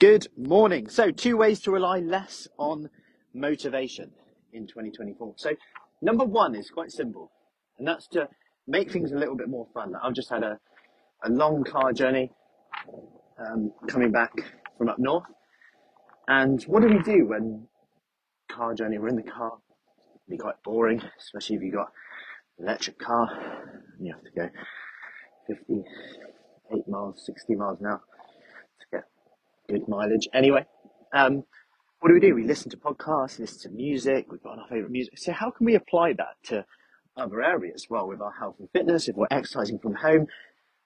Good morning. So, two ways to rely less on motivation in 2024. So, number one is quite simple, and that's to make things a little bit more fun. I've just had a, a long car journey um, coming back from up north. And what do we do when car journey? We're in the car. It'd be quite boring, especially if you've got an electric car and you have to go 58 miles, 60 miles an hour to get good mileage. Anyway, um, what do we do? We listen to podcasts, listen to music. We've got our favorite music. So how can we apply that to other areas? Well, with our health and fitness, if we're exercising from home,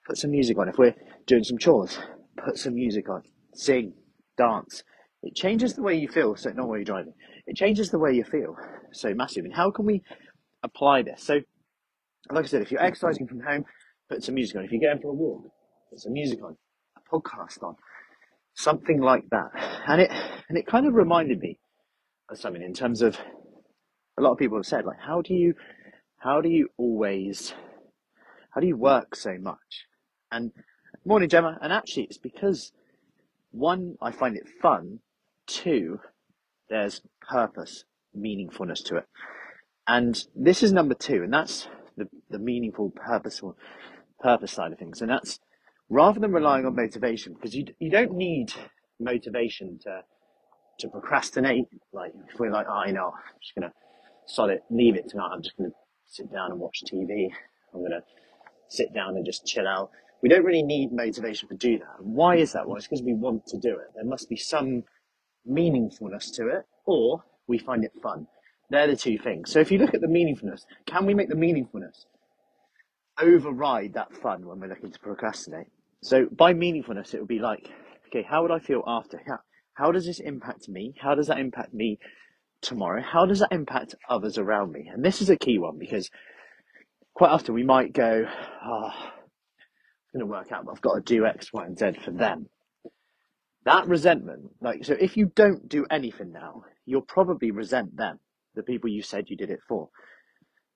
put some music on. If we're doing some chores, put some music on. Sing, dance. It changes the way you feel. So not while you're driving. It changes the way you feel. So massive. And how can we apply this? So, like I said, if you're exercising from home, put some music on. If you're going for a walk, put some music on. A podcast on something like that. And it and it kind of reminded me of something in terms of a lot of people have said like how do you how do you always how do you work so much? And morning Gemma, and actually it's because one, I find it fun, two, there's purpose, meaningfulness to it. And this is number two, and that's the, the meaningful, purposeful purpose side of things. And that's rather than relying on motivation, because you, you don't need motivation to to procrastinate. Like if we're like, oh, you know, I'm just gonna sod it, leave it tonight. I'm just gonna sit down and watch TV. I'm gonna sit down and just chill out. We don't really need motivation to do that. And why is that? Well, it's because we want to do it. There must be some meaningfulness to it, or we find it fun. They're the two things. So if you look at the meaningfulness, can we make the meaningfulness override that fun when we're looking to procrastinate? So by meaningfulness, it would be like, okay, how would I feel after? How, how does this impact me? How does that impact me tomorrow? How does that impact others around me? And this is a key one because quite often we might go, oh, it's going to work out, but I've got to do X, Y, and Z for them. That resentment, like, so if you don't do anything now, you'll probably resent them, the people you said you did it for.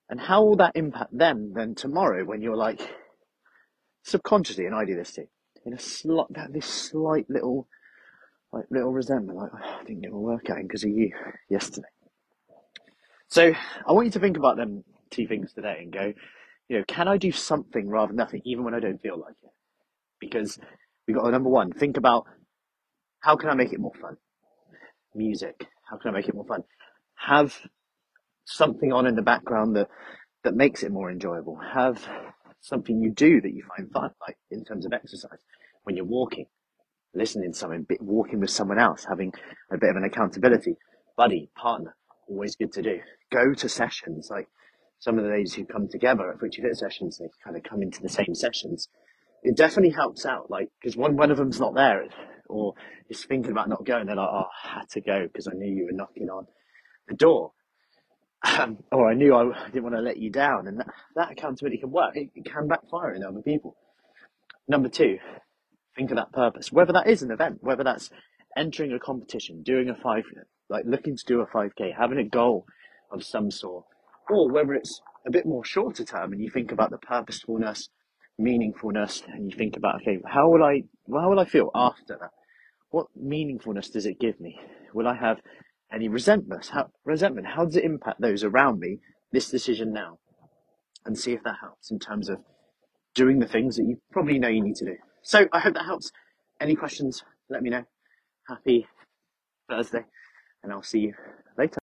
And how will that impact them then tomorrow when you're like, subconsciously, and I do this too, in a slight, that this slight little, like little resentment, like oh, I didn't get my workout in because of you yesterday. So I want you to think about them two things today and go, you know, can I do something rather than nothing, even when I don't feel like it? Because we got number one. Think about how can I make it more fun? Music. How can I make it more fun? Have something on in the background that that makes it more enjoyable. Have something you do that you find fun, like in terms of exercise, when you're walking, listening to something, walking with someone else, having a bit of an accountability, buddy, partner, always good to do. Go to sessions, like some of the ladies who come together at Fruci Fit sessions, they kind of come into the same sessions. It definitely helps out, like, because one, one of them's not there or is thinking about not going, they're like, oh, I had to go because I knew you were knocking on the door um, or I knew I didn't want to let you down, and that, that accountability can work. It, it can backfire in other people. Number two, think of that purpose, whether that is an event, whether that's entering a competition, doing a five, like looking to do a 5k, having a goal of some sort, or whether it's a bit more shorter term and you think about the purposefulness, meaningfulness, and you think about, okay, how will I, how will I feel after that? What meaningfulness does it give me? Will I have any resentment? How, resentment, how does it impact those around me, this decision now? And see if that helps in terms of doing the things that you probably know you need to do. So I hope that helps. Any questions, let me know. Happy Thursday, and I'll see you later.